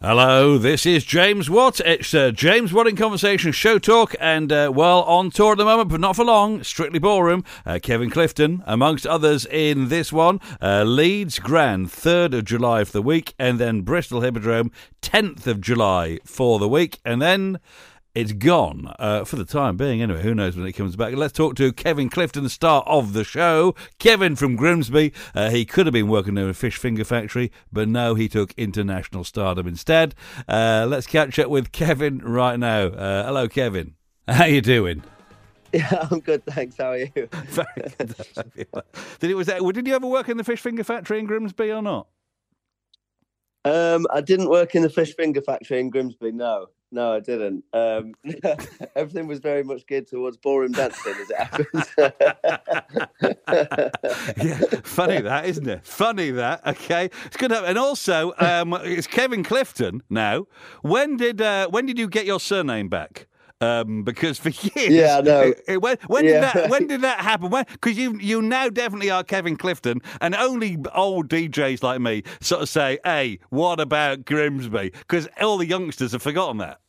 Hello, this is James Watt. It's uh, James Watt in Conversation Show Talk, and uh, well, on tour at the moment, but not for long. Strictly Ballroom. Uh, Kevin Clifton, amongst others, in this one. Uh, Leeds Grand, 3rd of July for the week, and then Bristol Hippodrome, 10th of July for the week, and then it's gone uh, for the time being. Anyway, who knows when it comes back? Let's talk to Kevin Clifton, the star of the show. Kevin from Grimsby. Uh, he could have been working in a fish finger factory, but no, he took international stardom instead. Uh, let's catch up with Kevin right now. Uh, hello, Kevin. How you doing? Yeah, I'm good, thanks. How are you? did it was that, did you ever work in the fish finger factory in Grimsby or not? Um, I didn't work in the fish finger factory in Grimsby. No, no, I didn't. Um, everything was very much geared towards ballroom dancing, as it happens. yeah, funny that, isn't it? Funny that. Okay, it's good. To, and also, um, it's Kevin Clifton now. When did uh, when did you get your surname back? Um, because for years, yeah, no. When, when yeah. did that? When did that happen? Because you you now definitely are Kevin Clifton, and only old DJs like me sort of say, "Hey, what about Grimsby?" Because all the youngsters have forgotten that.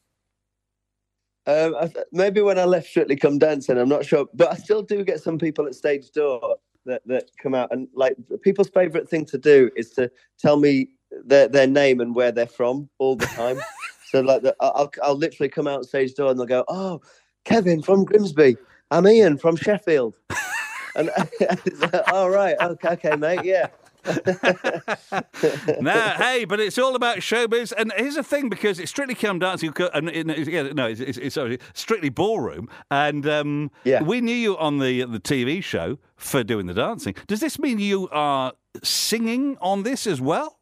Um, th- maybe when I left Strictly Come Dancing, I'm not sure, but I still do get some people at stage door that, that come out and like people's favorite thing to do is to tell me their their name and where they're from all the time. So like, the, I'll I'll literally come out stage door and they'll go, "Oh, Kevin from Grimsby. I'm Ian from Sheffield." and all right, okay, okay, mate, yeah. nah, hey, but it's all about showbiz. And here's the thing, because it's strictly come dancing, and yeah, no, it's, it's, it's strictly ballroom. And um, yeah. we knew you on the the TV show for doing the dancing. Does this mean you are singing on this as well?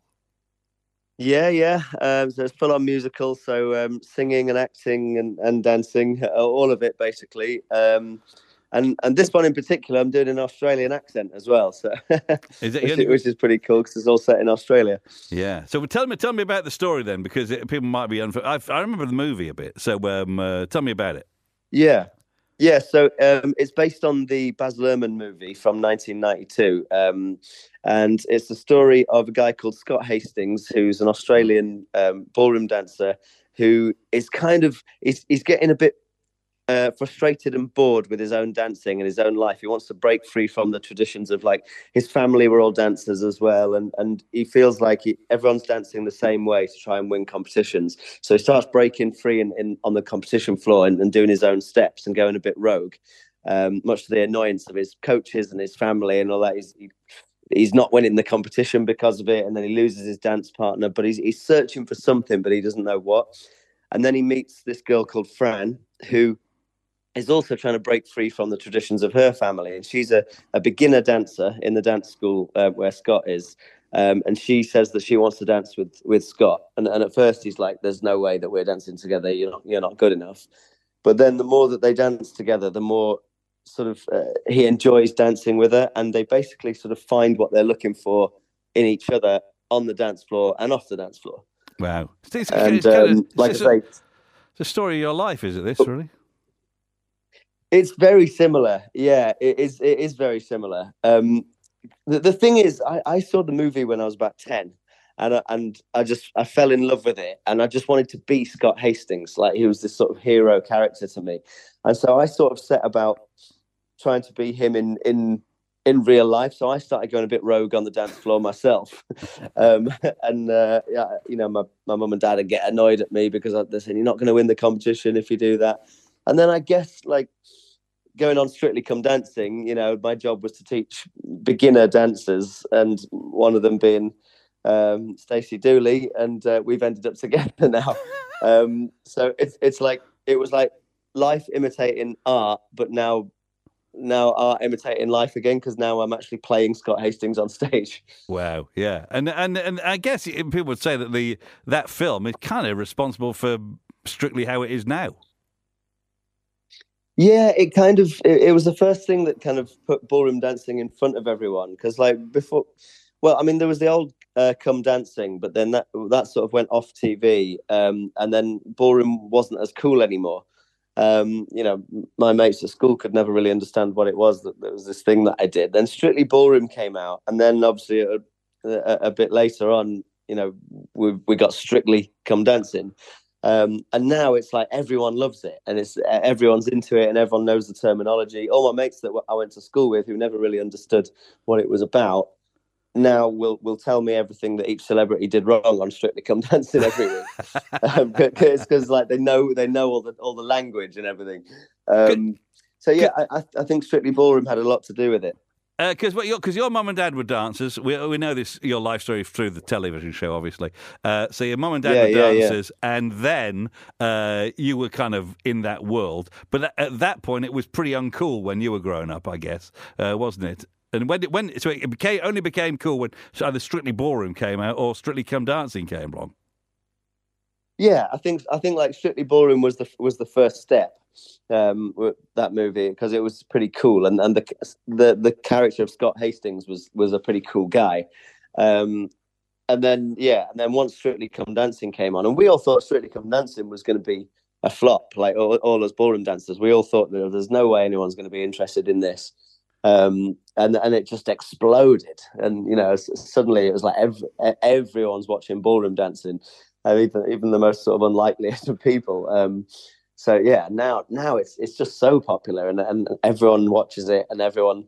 Yeah, yeah. Um, so it's full on musical. So um, singing and acting and, and dancing, all of it basically. Um, and and this one in particular, I'm doing an Australian accent as well. So is it, which, which, is pretty cool because it's all set in Australia. Yeah. So tell me, tell me about the story then, because it, people might be unfamiliar. I, remember the movie a bit. So um, uh, tell me about it. Yeah. Yeah, so um, it's based on the Baz Luhrmann movie from 1992, um, and it's the story of a guy called Scott Hastings, who's an Australian um, ballroom dancer, who is kind of he's, he's getting a bit uh, frustrated and bored with his own dancing and his own life. He wants to break free from the traditions of like his family were all dancers as well, and and he feels like he, everyone's dancing the same way to try and win competitions. So he starts breaking free in, in on the competition floor and, and doing his own steps and going a bit rogue, um, much to the annoyance of his coaches and his family and all that. He's, he, he's not winning the competition because of it, and then he loses his dance partner. But he's he's searching for something, but he doesn't know what. And then he meets this girl called Fran, who is also trying to break free from the traditions of her family. And she's a, a beginner dancer in the dance school uh, where Scott is. Um, and she says that she wants to dance with with Scott. And, and at first he's like, "There's no way that we're dancing together. You're not you're not good enough." But then the more that they dance together, the more sort of uh, he enjoys dancing with her, and they basically sort of find what they're looking for in each other on the dance floor and off the dance floor. Wow! It's, and it's um, of, like I say, it's the story of your life, is it? This really? It's very similar. Yeah, it is. It is very similar. Um, the, the thing is, I, I saw the movie when I was about ten, and I, and I just I fell in love with it, and I just wanted to be Scott Hastings. Like he was this sort of hero character to me, and so I sort of set about trying to be him in in in real life. So I started going a bit rogue on the dance floor myself. um, and, uh, yeah, you know, my, my mum and dad would get annoyed at me because they're saying, you're not going to win the competition if you do that. And then I guess like going on Strictly Come Dancing, you know, my job was to teach beginner dancers, and one of them being um, Stacey Dooley, and uh, we've ended up together now. Um, so it's it's like it was like life imitating art, but now now art imitating life again because now I'm actually playing Scott Hastings on stage. Wow, yeah, and and and I guess people would say that the that film is kind of responsible for strictly how it is now. Yeah, it kind of it, it was the first thing that kind of put ballroom dancing in front of everyone because like before, well, I mean there was the old uh, come dancing, but then that that sort of went off TV, um, and then ballroom wasn't as cool anymore. Um, you know, my mates at school could never really understand what it was that there was this thing that I did. Then Strictly Ballroom came out, and then obviously a, a, a bit later on, you know we we got Strictly Come Dancing, um, and now it's like everyone loves it, and it's everyone's into it, and everyone knows the terminology. All my mates that I went to school with, who never really understood what it was about, now will will tell me everything that each celebrity did wrong on Strictly Come Dancing every week. um, because like they know they know all the all the language and everything. Um, so yeah, I, I think Strictly Ballroom had a lot to do with it. Because uh, your, your mum and dad were dancers. We, we know this your life story through the television show, obviously. Uh, so your mum and dad yeah, were dancers, yeah, yeah. and then uh, you were kind of in that world. But at that point, it was pretty uncool when you were growing up, I guess, uh, wasn't it? And when when so it became only became cool when either Strictly Ballroom came out or Strictly Come Dancing came along. Yeah, I think I think like Strictly Ballroom was the was the first step um that movie because it was pretty cool and and the the the character of Scott Hastings was was a pretty cool guy. Um and then yeah, and then once Strictly Come Dancing came on, and we all thought Strictly Come Dancing was going to be a flop, like all, all us ballroom dancers. We all thought that there's no way anyone's going to be interested in this um, and and it just exploded. And you know, suddenly it was like every, everyone's watching ballroom dancing, and even even the most sort of unlikeliest of people. Um, so yeah, now now it's it's just so popular, and and everyone watches it, and everyone,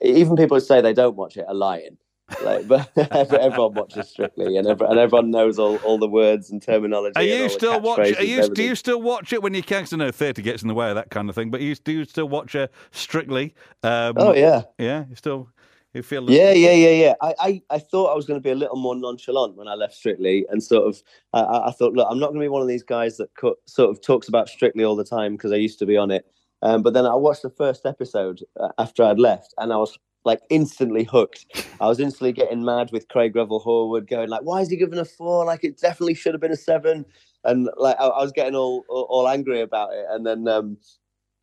even people who say they don't watch it, are lying. Like, but everyone watches Strictly, and everyone, and everyone knows all, all the words and terminology. Are you still watch? Are you do you still watch it when you can? Because I know theatre gets in the way of that kind of thing. But you do you still watch uh, Strictly? Um, oh yeah, yeah. You still you feel? Yeah, yeah, yeah, yeah. I, I, I thought I was going to be a little more nonchalant when I left Strictly, and sort of I, I thought, look, I'm not going to be one of these guys that co- sort of talks about Strictly all the time because I used to be on it. Um, but then I watched the first episode uh, after I'd left, and I was like instantly hooked. I was instantly getting mad with Craig Revel Horwood, going like, "Why is he giving a four? Like it definitely should have been a seven. And like I, I was getting all, all, all angry about it. And then um,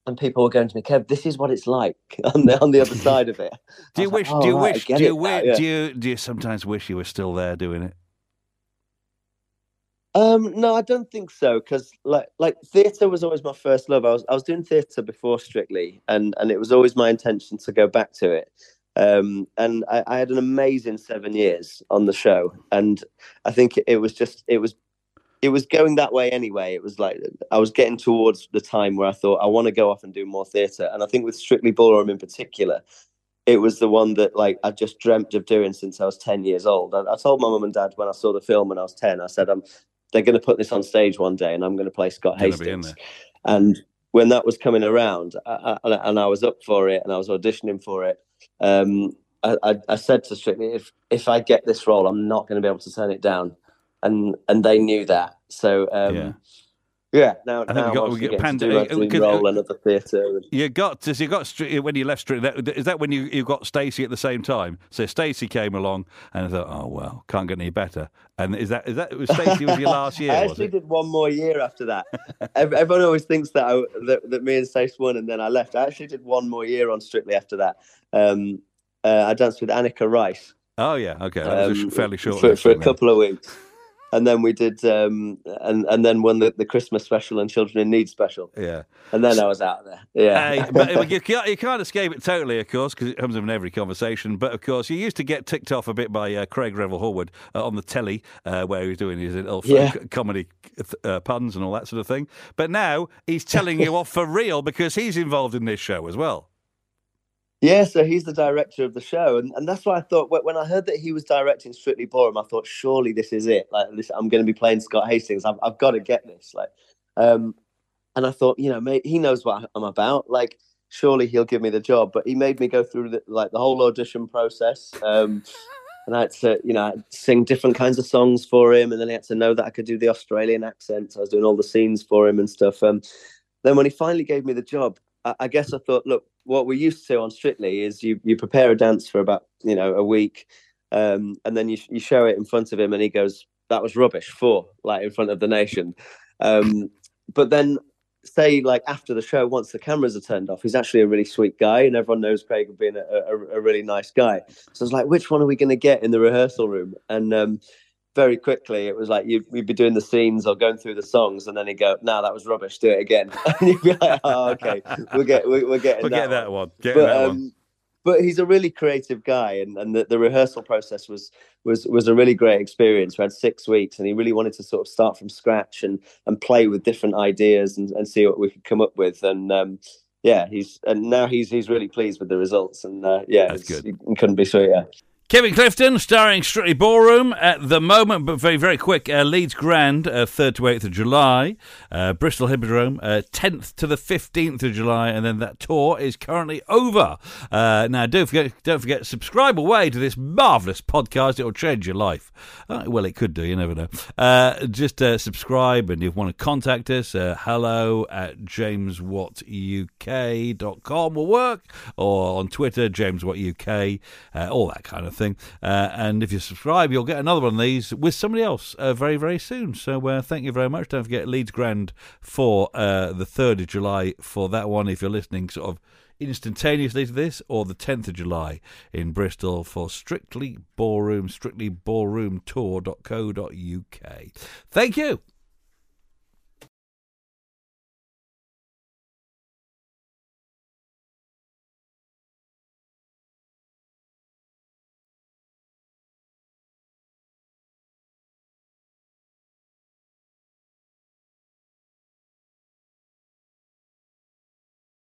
and people were going to me, Kev, this is what it's like on the on the other side of it. do you wish? Like, oh, do you right, wish? Do you wish? Yeah. Do you do you sometimes wish you were still there doing it? Um, no, I don't think so. Because like like theatre was always my first love. I was I was doing theatre before Strictly, and and it was always my intention to go back to it. Um, and I, I, had an amazing seven years on the show, and I think it was just it was it was going that way anyway. It was like I was getting towards the time where I thought I want to go off and do more theatre, and I think with Strictly Ballroom in particular, it was the one that like I just dreamt of doing since I was ten years old. I, I told my mum and dad when I saw the film when I was ten, I said, "I'm they're going to put this on stage one day, and I'm going to play Scott Hastings." And when that was coming around, I, I, and I was up for it, and I was auditioning for it um, I, I, said to Strictly, if if I get this role, I'm not going to be able to turn it down, and and they knew that. So um, yeah. Yeah, now, I now got, we get Panda, to do role and other theatre. You got, you got when you left Street. Is that when you, you got Stacey at the same time? So Stacey came along, and I thought, oh well, can't get any better. And is that is that was Stacey was your last year? I actually did one more year after that. Everyone always thinks that, I, that that me and Stacey won, and then I left. I actually did one more year on Strictly after that. Um, uh, I danced with Anneka Rice. Oh yeah, okay, that was um, fairly short for, for a couple of weeks and then we did um, and and then won the, the Christmas special and Children in Need special. Yeah, and then I was out there. Yeah, but you, can't, you can't escape it totally, of course, because it comes up in every conversation. But of course, you used to get ticked off a bit by uh, Craig Revel Horwood uh, on the telly, uh, where he was doing his little yeah. comedy uh, puns and all that sort of thing. But now he's telling you off for real because he's involved in this show as well. Yeah, so he's the director of the show, and, and that's why I thought when I heard that he was directing Strictly Ballroom, I thought surely this is it. Like I'm going to be playing Scott Hastings. I've, I've got to get this. Like, um, and I thought, you know, mate, he knows what I'm about. Like, surely he'll give me the job. But he made me go through the, like the whole audition process. Um, and I had to, you know, sing different kinds of songs for him, and then he had to know that I could do the Australian accent. So I was doing all the scenes for him and stuff. Um, then when he finally gave me the job, I, I guess I thought, look, what we're used to on Strictly is you you prepare a dance for about you know a week, um, and then you you show it in front of him, and he goes, "That was rubbish." For like in front of the nation, um, but then say like after the show, once the cameras are turned off, he's actually a really sweet guy, and everyone knows Craig being a, a, a really nice guy. So it's like, which one are we going to get in the rehearsal room? And um, very quickly it was like you'd, we'd be doing the scenes or going through the songs and then he'd go no that was rubbish do it again and you'd be like oh okay we'll get we're, we're getting we'll that, get that one, one. Get but, that um, one. but he's a really creative guy, and, and the, the rehearsal process was was was a really great experience. We had six weeks, and he really wanted to sort of start from scratch and and play with different ideas and, and see what we could come up with. And um, yeah, he's and now he's he's really pleased with the results, and uh, yeah, That's good. It couldn't be sweeter. Kevin Clifton, starring Strictly Ballroom at the moment, but very, very quick. Uh, Leeds Grand, uh, 3rd to 8th of July. Uh, Bristol Hippodrome, 10th uh, to the 15th of July. And then that tour is currently over. Uh, now, don't forget, don't forget, subscribe away to this marvellous podcast. It'll change your life. Uh, well, it could do, you never know. just subscribe, and if you want to contact us, hello at jameswattuk.com will work, or on Twitter, jameswattuk, all that kind of thing. Uh, and if you subscribe, you'll get another one of these with somebody else uh, very, very soon. So uh, thank you very much. Don't forget Leeds Grand for uh, the 3rd of July for that one if you're listening sort of instantaneously to this, or the 10th of July in Bristol for Strictly Ballroom, Strictly Ballroom Tour.co.uk. Thank you.